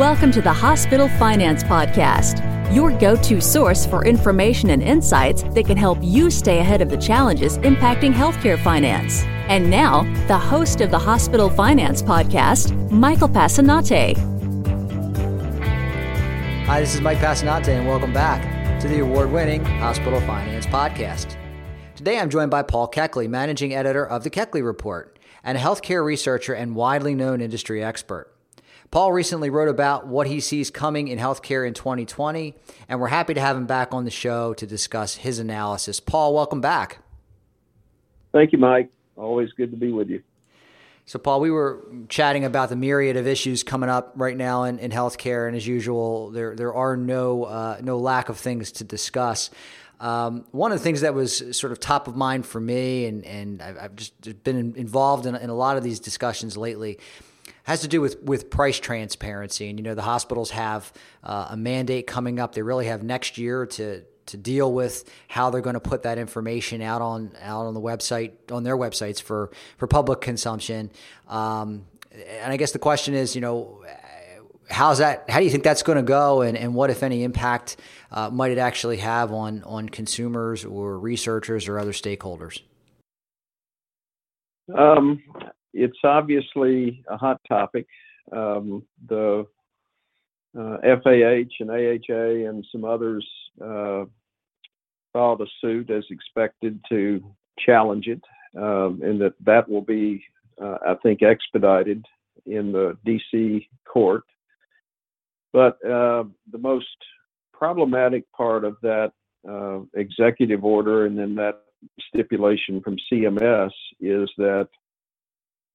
Welcome to the Hospital Finance Podcast, your go to source for information and insights that can help you stay ahead of the challenges impacting healthcare finance. And now, the host of the Hospital Finance Podcast, Michael Passanante. Hi, this is Mike Passanante, and welcome back to the award winning Hospital Finance Podcast. Today I'm joined by Paul Keckley, managing editor of the Keckley Report, and a healthcare researcher and widely known industry expert. Paul recently wrote about what he sees coming in healthcare in 2020, and we're happy to have him back on the show to discuss his analysis. Paul, welcome back. Thank you, Mike. Always good to be with you. So, Paul, we were chatting about the myriad of issues coming up right now in, in healthcare, and as usual, there there are no uh, no lack of things to discuss. Um, one of the things that was sort of top of mind for me, and and I've, I've just been involved in, in a lot of these discussions lately, has to do with with price transparency. And you know, the hospitals have uh, a mandate coming up. They really have next year to to deal with how they're going to put that information out on out on the website on their websites for for public consumption. Um, and I guess the question is, you know, how's that? How do you think that's going to go, and, and what, if any, impact uh, might it actually have on on consumers or researchers or other stakeholders? Um, it's obviously a hot topic. Um, the uh, FAH and AHA and some others uh, filed a suit as expected to challenge it, um, and that that will be, uh, I think, expedited in the DC court. But uh, the most problematic part of that uh, executive order and then that stipulation from CMS is that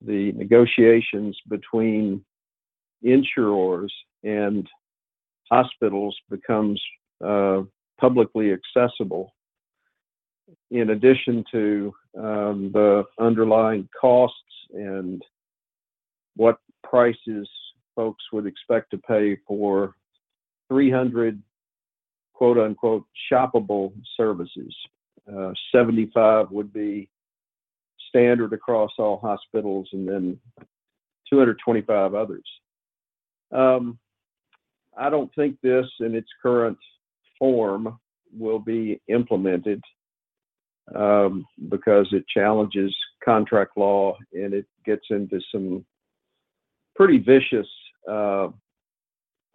the negotiations between insurers and hospitals becomes uh, publicly accessible in addition to um, the underlying costs and what prices folks would expect to pay for 300 quote unquote shoppable services. Uh, 75 would be standard across all hospitals, and then 225 others. Um, I don't think this in its current form will be implemented um, because it challenges contract law and it gets into some pretty vicious uh,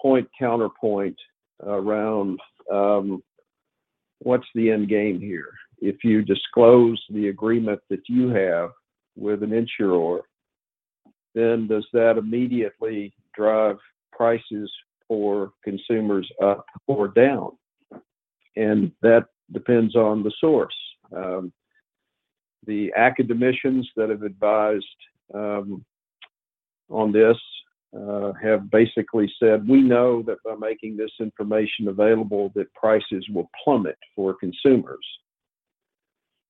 point counterpoint around um, what's the end game here if you disclose the agreement that you have with an insurer, then does that immediately drive prices for consumers up or down? And that depends on the source. Um, the academicians that have advised um, on this uh, have basically said we know that by making this information available that prices will plummet for consumers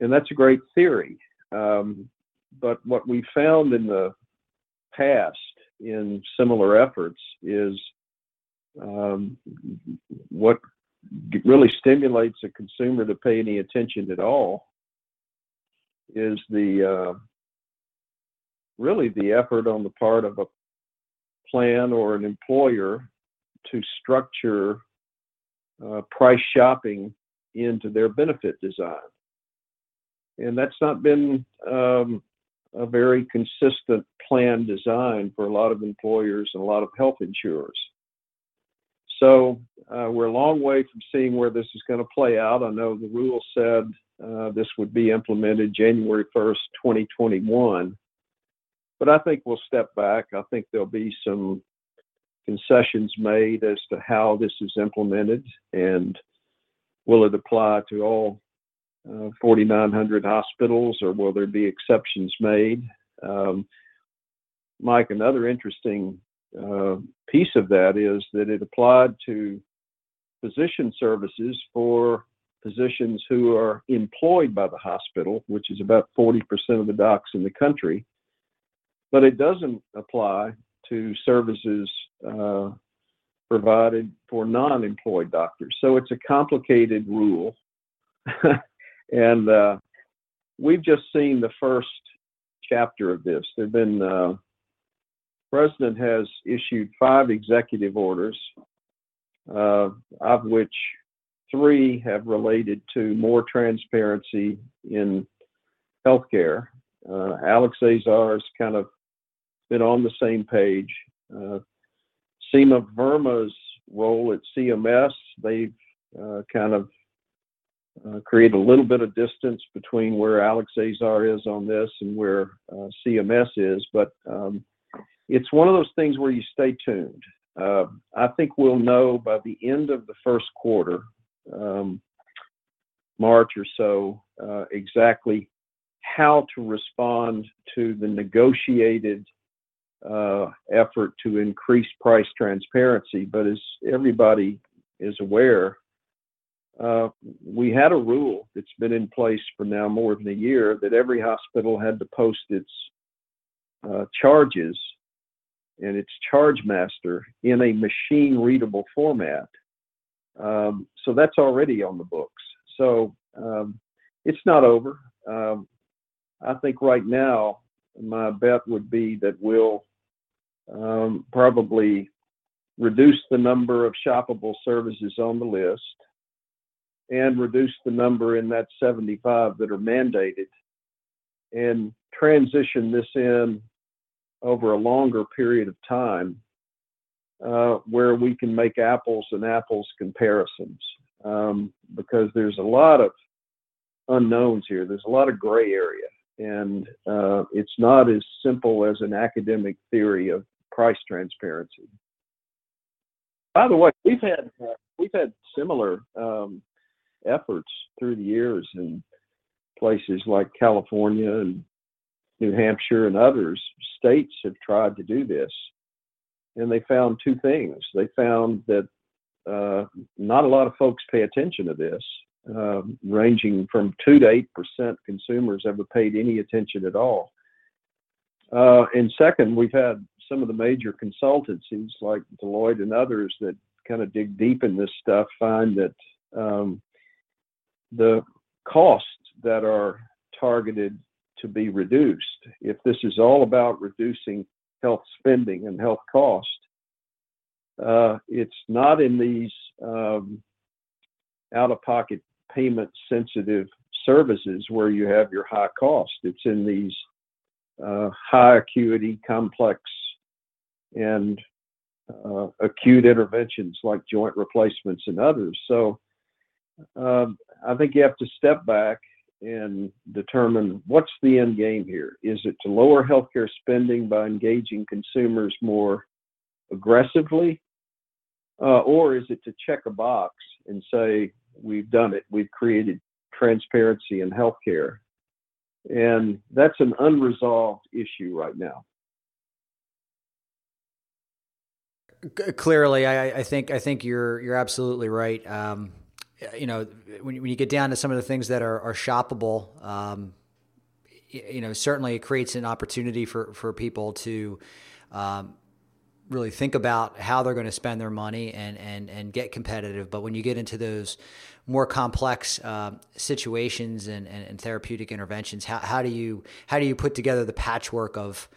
and that's a great theory. Um, but what we found in the past in similar efforts is um, what really stimulates a consumer to pay any attention at all is the uh, really the effort on the part of a plan or an employer to structure uh, price shopping into their benefit design and that's not been um, a very consistent plan design for a lot of employers and a lot of health insurers. So uh, we're a long way from seeing where this is going to play out. I know the rule said uh, this would be implemented January 1st, 2021. But I think we'll step back. I think there'll be some concessions made as to how this is implemented and will it apply to all uh, 4,900 hospitals, or will there be exceptions made? Um, Mike, another interesting uh, piece of that is that it applied to physician services for physicians who are employed by the hospital, which is about 40% of the docs in the country. But it doesn't apply to services uh, provided for non employed doctors. So it's a complicated rule. And uh, we've just seen the first chapter of this. There have been uh, president has issued five executive orders, uh, of which three have related to more transparency in healthcare. Uh, Alex Azar has kind of been on the same page. Uh, Seema Verma's role at CMS, they've uh, kind of uh, create a little bit of distance between where Alex Azar is on this and where uh, CMS is, but um, it's one of those things where you stay tuned. Uh, I think we'll know by the end of the first quarter, um, March or so, uh, exactly how to respond to the negotiated uh, effort to increase price transparency. But as everybody is aware, uh, we had a rule that's been in place for now more than a year that every hospital had to post its uh, charges and its charge master in a machine readable format. Um, so that's already on the books. So um, it's not over. Um, I think right now, my bet would be that we'll um, probably reduce the number of shoppable services on the list and reduce the number in that 75 that are mandated and transition this in over a longer period of time uh, where we can make apples and apples comparisons um, because there's a lot of unknowns here. There's a lot of gray area, and uh, it's not as simple as an academic theory of price transparency. By the way, we've had uh, we've had similar um, efforts through the years in places like California and New Hampshire and others. States have tried to do this, and they found two things. They found that uh, not a lot of folks pay attention to this, uh, ranging from two to eight percent consumers ever paid any attention at all. Uh, and second, we've had some of the major consultancies like Deloitte and others that kind of dig deep in this stuff find that um, the costs that are targeted to be reduced, if this is all about reducing health spending and health cost, uh, it's not in these um, out of pocket payment sensitive services where you have your high cost. It's in these uh, high acuity, complex, and uh, acute interventions like joint replacements and others. So um, I think you have to step back and determine what's the end game here. Is it to lower healthcare spending by engaging consumers more aggressively? Uh, or is it to check a box and say, we've done it, we've created transparency in healthcare? And that's an unresolved issue right now. Clearly, I, I think I think you're you're absolutely right. Um, you know, when, when you get down to some of the things that are, are shoppable, um, you know, certainly it creates an opportunity for, for people to um, really think about how they're going to spend their money and, and, and get competitive. But when you get into those more complex uh, situations and, and, and, therapeutic interventions, how, how do you how do you put together the patchwork of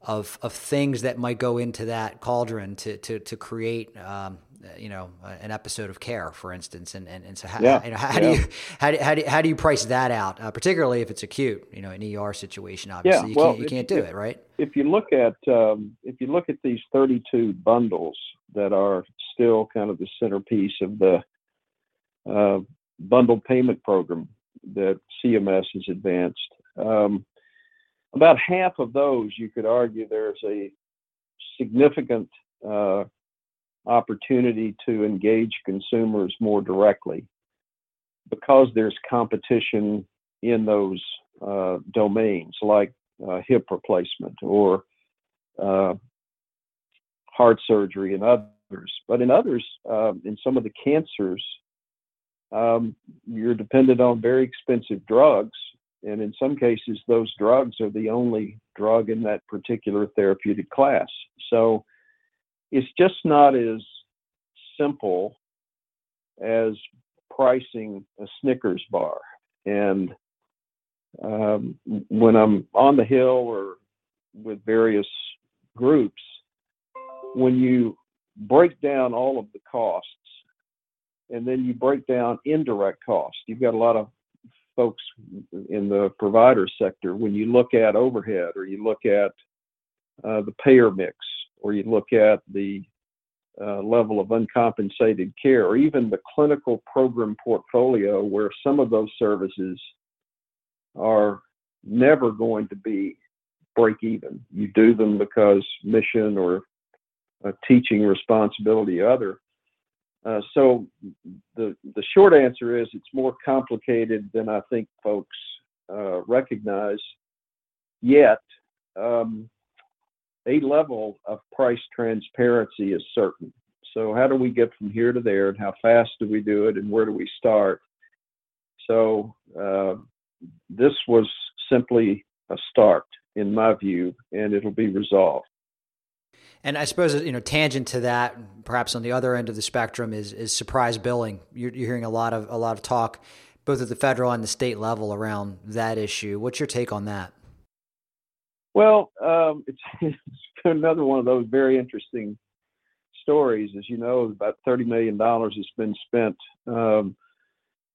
of of things that might go into that cauldron to to to create um, you know an episode of care for instance and and, and so how, yeah. you know, how, yeah. do you how do, how do, how do you price that out uh, particularly if it's acute you know an ER situation obviously yeah, you well, can't you can't do if, it right if you look at um, if you look at these 32 bundles that are still kind of the centerpiece of the uh, bundled payment program that CMS has advanced um, about half of those you could argue there's a significant uh, opportunity to engage consumers more directly because there's competition in those uh, domains like uh, hip replacement or uh, heart surgery and others. But in others, um, in some of the cancers, um, you're dependent on very expensive drugs. And in some cases, those drugs are the only drug in that particular therapeutic class. So it's just not as simple as pricing a Snickers bar. And um, when I'm on the Hill or with various groups, when you break down all of the costs and then you break down indirect costs, you've got a lot of folks in the provider sector. When you look at overhead or you look at uh, the payer mix or you look at the uh, level of uncompensated care or even the clinical program portfolio where some of those services are never going to be break even. You do them because mission or teaching responsibility other. Uh, so the the short answer is it's more complicated than I think folks uh, recognize. Yet, um, a level of price transparency is certain. So how do we get from here to there, and how fast do we do it, and where do we start? So uh, this was simply a start, in my view, and it'll be resolved. And I suppose you know, tangent to that, perhaps on the other end of the spectrum, is is surprise billing. You're, you're hearing a lot of a lot of talk, both at the federal and the state level, around that issue. What's your take on that? Well, um, it's, it's another one of those very interesting stories. As you know, about thirty million dollars has been spent um,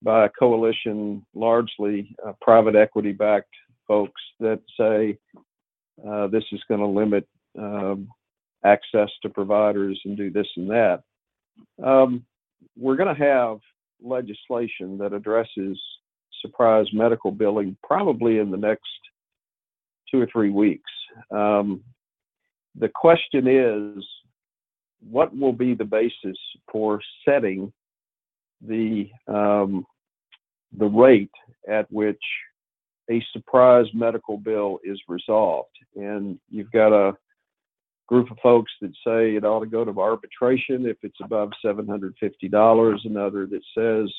by a coalition, largely uh, private equity-backed folks, that say uh, this is going to limit um, access to providers and do this and that. Um, we're going to have legislation that addresses surprise medical billing probably in the next two or three weeks. Um, the question is, what will be the basis for setting the um, the rate at which a surprise medical bill is resolved? And you've got a group of folks that say it ought to go to arbitration if it's above $750, another that says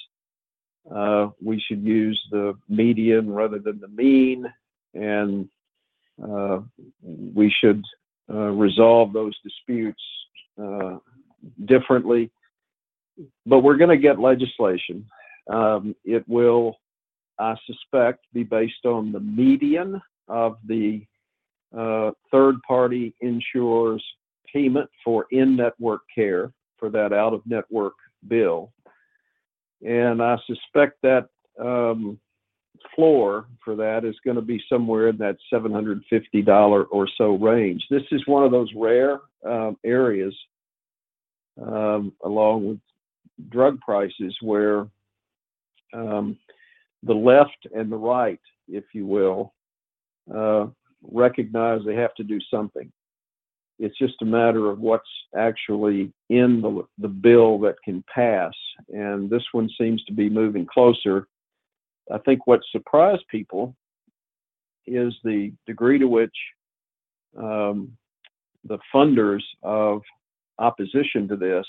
uh, we should use the median rather than the mean, and we should uh, resolve those disputes uh, differently. But we're going to get legislation. Um, it will, I suspect, be based on the median of the uh, third party insurers payment for in network care for that out of network bill. And I suspect that um, floor for that is going to be somewhere in that $750 or so range. This is one of those rare um, areas, um, along with drug prices, where um, the left and the right, if you will, uh, recognize they have to do something. It's just a matter of what's actually in the, the bill that can pass. And this one seems to be moving closer. I think what surprised people is the degree to which um, the funders of opposition to this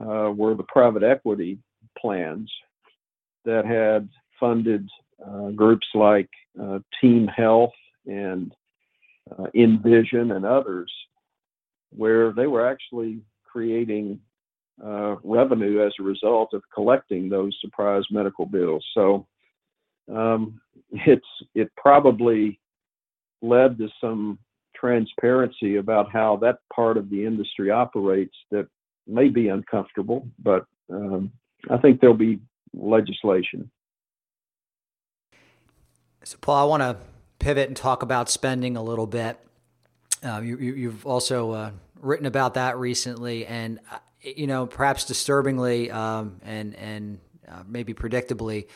uh, were the private equity plans that had funded uh, groups like uh, Team Health and uh, Envision and others, where they were actually creating uh, revenue as a result of collecting those surprise medical bills. So um, it's it probably led to some transparency about how that part of the industry operates that may be uncomfortable, but um, I think there'll be legislation. So, Paul, I want to pivot and talk about spending a little bit. Uh, you, have also uh, written about that recently, and you know, perhaps disturbingly um, and and uh, maybe predictably,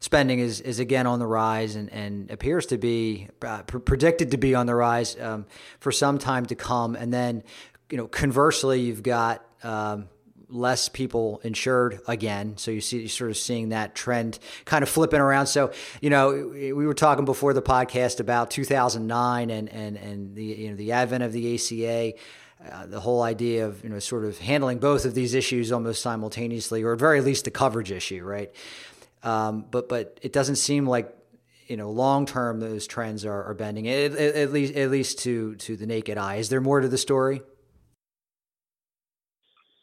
spending is is again on the rise and, and appears to be uh, pr- predicted to be on the rise um, for some time to come. And then, you know, conversely, you've got um, less people insured again. So you see, you're sort of seeing that trend kind of flipping around. So, you know, we were talking before the podcast about 2009 and, and, and the, you know, the advent of the ACA. Uh, the whole idea of you know sort of handling both of these issues almost simultaneously, or at very least the coverage issue, right? Um, but but it doesn't seem like you know long term those trends are, are bending at, at, least at least to to the naked eye. Is there more to the story?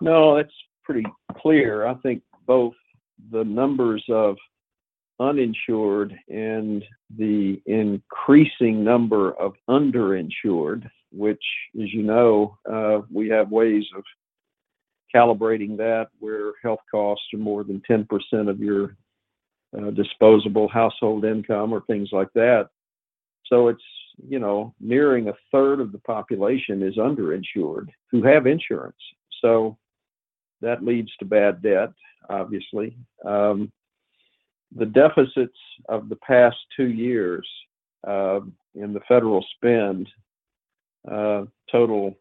No, it's pretty clear. I think both the numbers of uninsured and the increasing number of underinsured, which, as you know, uh, we have ways of calibrating that where health costs are more than 10% of your uh, disposable household income or things like that. So it's, you know, nearing a third of the population is underinsured who have insurance. So that leads to bad debt, obviously. Um, the deficits of the past two years uh, in the federal spend total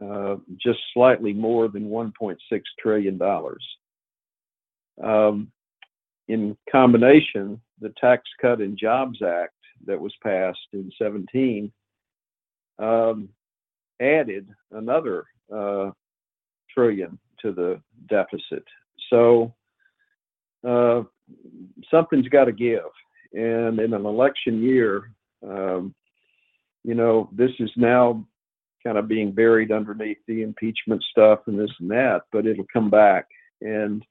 uh, just slightly more than 1.6 trillion dollars. Um, in combination, the Tax Cut and Jobs Act that was passed in 17 um, added another uh, trillion to the deficit. So uh, something's got to give. And in an election year, um, you know, this is now kind of being buried underneath the impeachment stuff and this and that, but it'll come back. And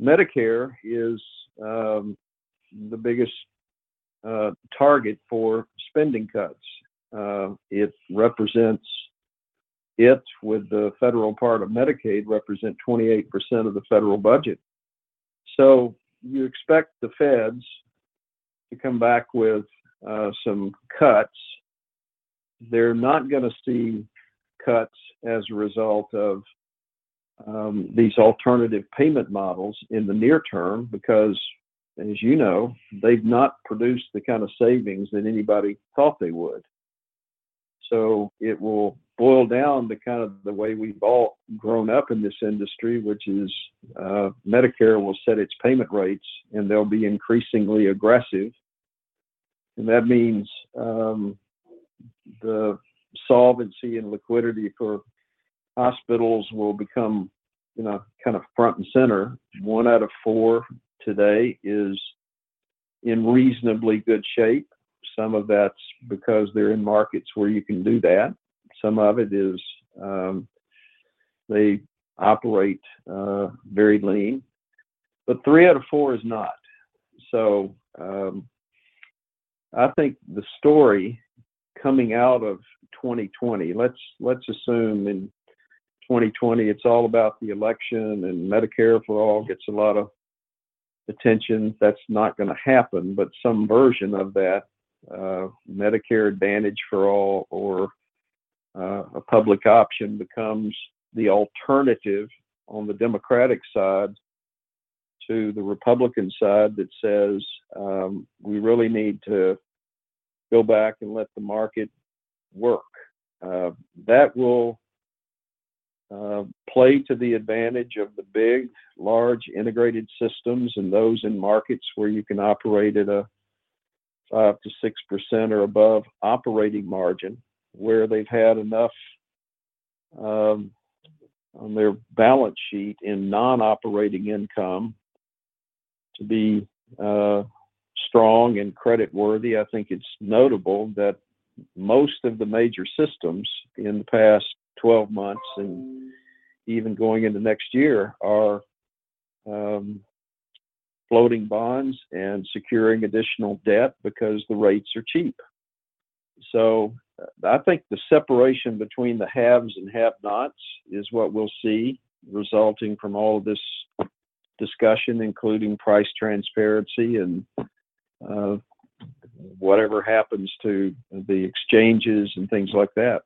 Medicare is um, the biggest uh, target for spending cuts. Uh, it represents it with the federal part of Medicaid represent 28% of the federal budget. So you expect the feds to come back with uh, some cuts. They're not going to see cuts as a result of um, these alternative payment models in the near term because, as you know, they've not produced the kind of savings that anybody thought they would. So it will boil down to kind of the way we've all grown up in this industry, which is uh, Medicare will set its payment rates and they'll be increasingly aggressive. And that means um, the solvency and liquidity for hospitals will become, you know, kind of front and center. One out of four today is in reasonably good shape. Some of that's because they're in markets where you can do that. Some of it is um, they operate uh, very lean, but three out of four is not. So um, I think the story coming out of 2020, let's let's assume in 2020 it's all about the election and Medicare for all gets a lot of attention. That's not going to happen, but some version of that uh, Medicare Advantage for all or uh, a public option becomes the alternative on the Democratic side to the Republican side that says um, we really need to go back and let the market work. Uh, that will uh, play to the advantage of the big, large integrated systems and those in markets where you can operate at a five to six percent or above operating margin, where they've had enough um, on their balance sheet in non-operating income to be uh, strong and credit worthy. I think it's notable that most of the major systems in the past 12 months and even going into next year are um, floating bonds and securing additional debt because the rates are cheap. So I think the separation between the haves and have nots is what we'll see resulting from all of this discussion, including price transparency and uh, whatever happens to the exchanges and things like that.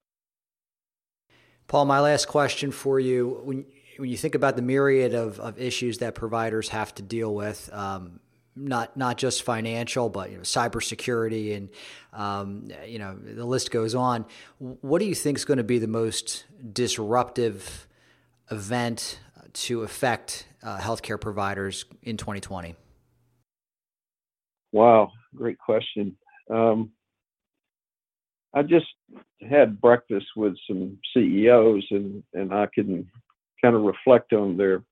Paul, my last question for you. When, when you think about the myriad of, of issues that providers have to deal with, um, not not just financial, but you know, cybersecurity and um, you know the list goes on. What do you think is going to be the most disruptive event to affect uh, healthcare providers in 2020? Wow, great question. Um, I just had breakfast with some CEOs, and and I can kind of reflect on their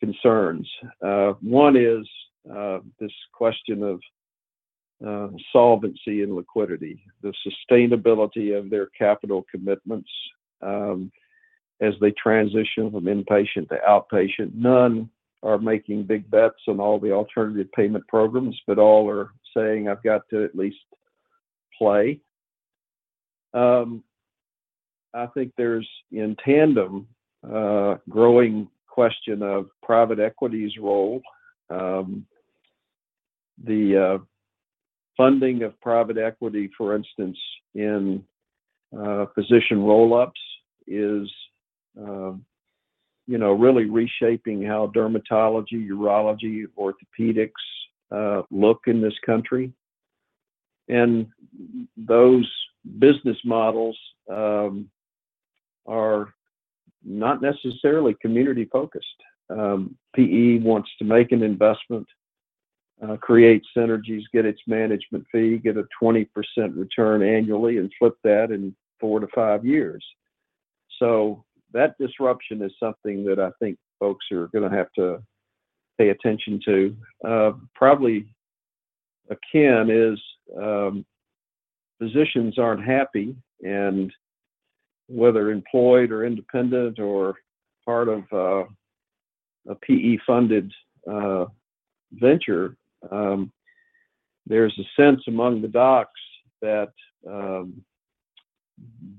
concerns. Uh, one is uh, this question of uh, solvency and liquidity, the sustainability of their capital commitments um, as they transition from inpatient to outpatient. None are making big bets on all the alternative payment programs, but all are saying I've got to at least play. Um, I think there's in tandem uh, growing question of private equity's role. Um, the uh, funding of private equity, for instance, in uh, physician roll-ups is, um, you know, really reshaping how dermatology, urology, orthopedics uh, look in this country. And those business models um, are not necessarily community focused. Um, PE wants to make an investment, uh, create synergies, get its management fee, get a 20% return annually, and flip that in four to five years. So that disruption is something that I think folks are going to have to pay attention to. Uh, probably akin is um, physicians aren't happy and whether employed or independent or part of uh, a PE funded uh, venture, um, there's a sense among the docs that um,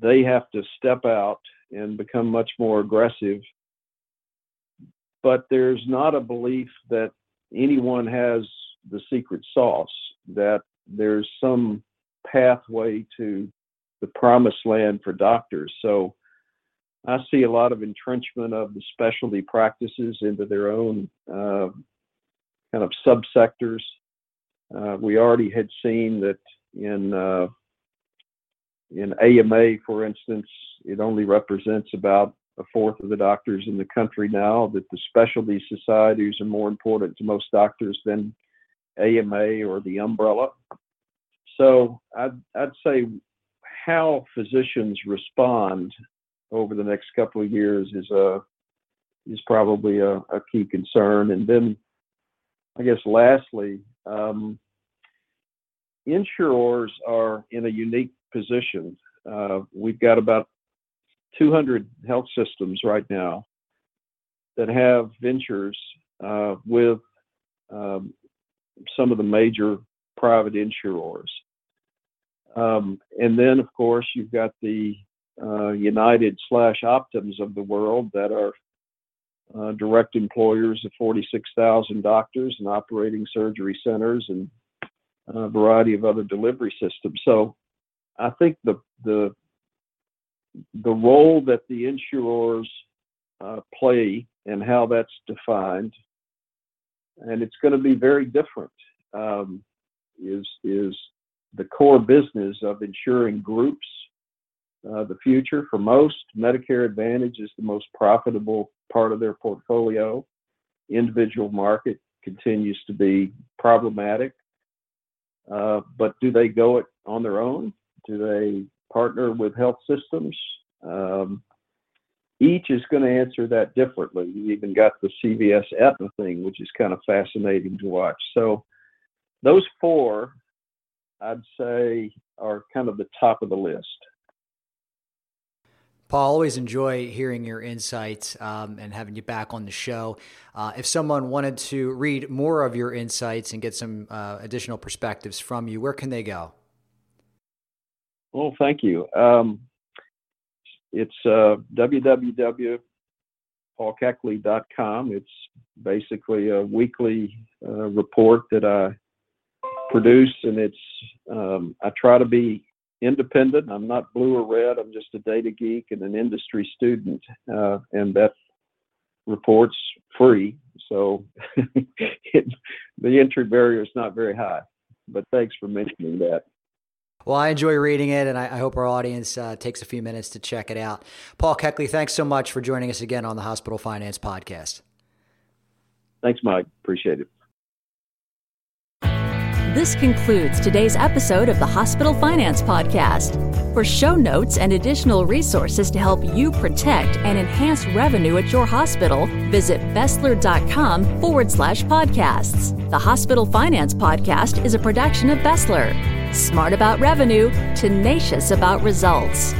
they have to step out and become much more aggressive. But there's not a belief that anyone has the secret sauce, that there's some pathway to the promised land for doctors. So I see a lot of entrenchment of the specialty practices into their own uh, kind of subsectors. Uh, we already had seen that in uh, in AMA, for instance, it only represents about a fourth of the doctors in the country now. That the specialty societies are more important to most doctors than AMA or the umbrella. So I'd, I'd say how physicians respond over the next couple of years is a is probably a, a key concern. And then, I guess, lastly, um, insurers are in a unique position. Uh, we've got about 200 health systems right now that have ventures uh, with um, some of the major private insurers. Um, and then, of course, you've got the uh, United slash Optums of the world that are uh, direct employers of 46,000 doctors and operating surgery centers and a variety of other delivery systems. So I think the the the role that the insurers uh, play and how that's defined, and it's going to be very different. Um, is is the core business of insuring groups. Uh, the future for most, Medicare Advantage is the most profitable part of their portfolio. Individual market continues to be problematic. Uh, but do they go it on their own? Do they partner with health systems? Um, each is going to answer that differently. You even got the CVS Aetna thing, which is kind of fascinating to watch. So those four I'd say are kind of the top of the list. Paul, always enjoy hearing your insights um, and having you back on the show. Uh, if someone wanted to read more of your insights and get some uh, additional perspectives from you, where can they go? Well, thank you. Um, it's uh, www.paulkeckley.com. It's basically a weekly uh, report that I produce, and it's um, I try to be independent. I'm not blue or red. I'm just a data geek and an industry student, uh, and that report's free. So it, the entry barrier is not very high. But thanks for mentioning that. Well, I enjoy reading it, and I, I hope our audience uh, takes a few minutes to check it out. Paul Keckley, thanks so much for joining us again on the Hospital Finance Podcast. Thanks, Mike. Appreciate it. This concludes today's episode of the Hospital Finance Podcast. For show notes and additional resources to help you protect and enhance revenue at your hospital, visit Besler.com forward slash podcasts. The Hospital Finance Podcast is a production of Besler. Smart about revenue, tenacious about results.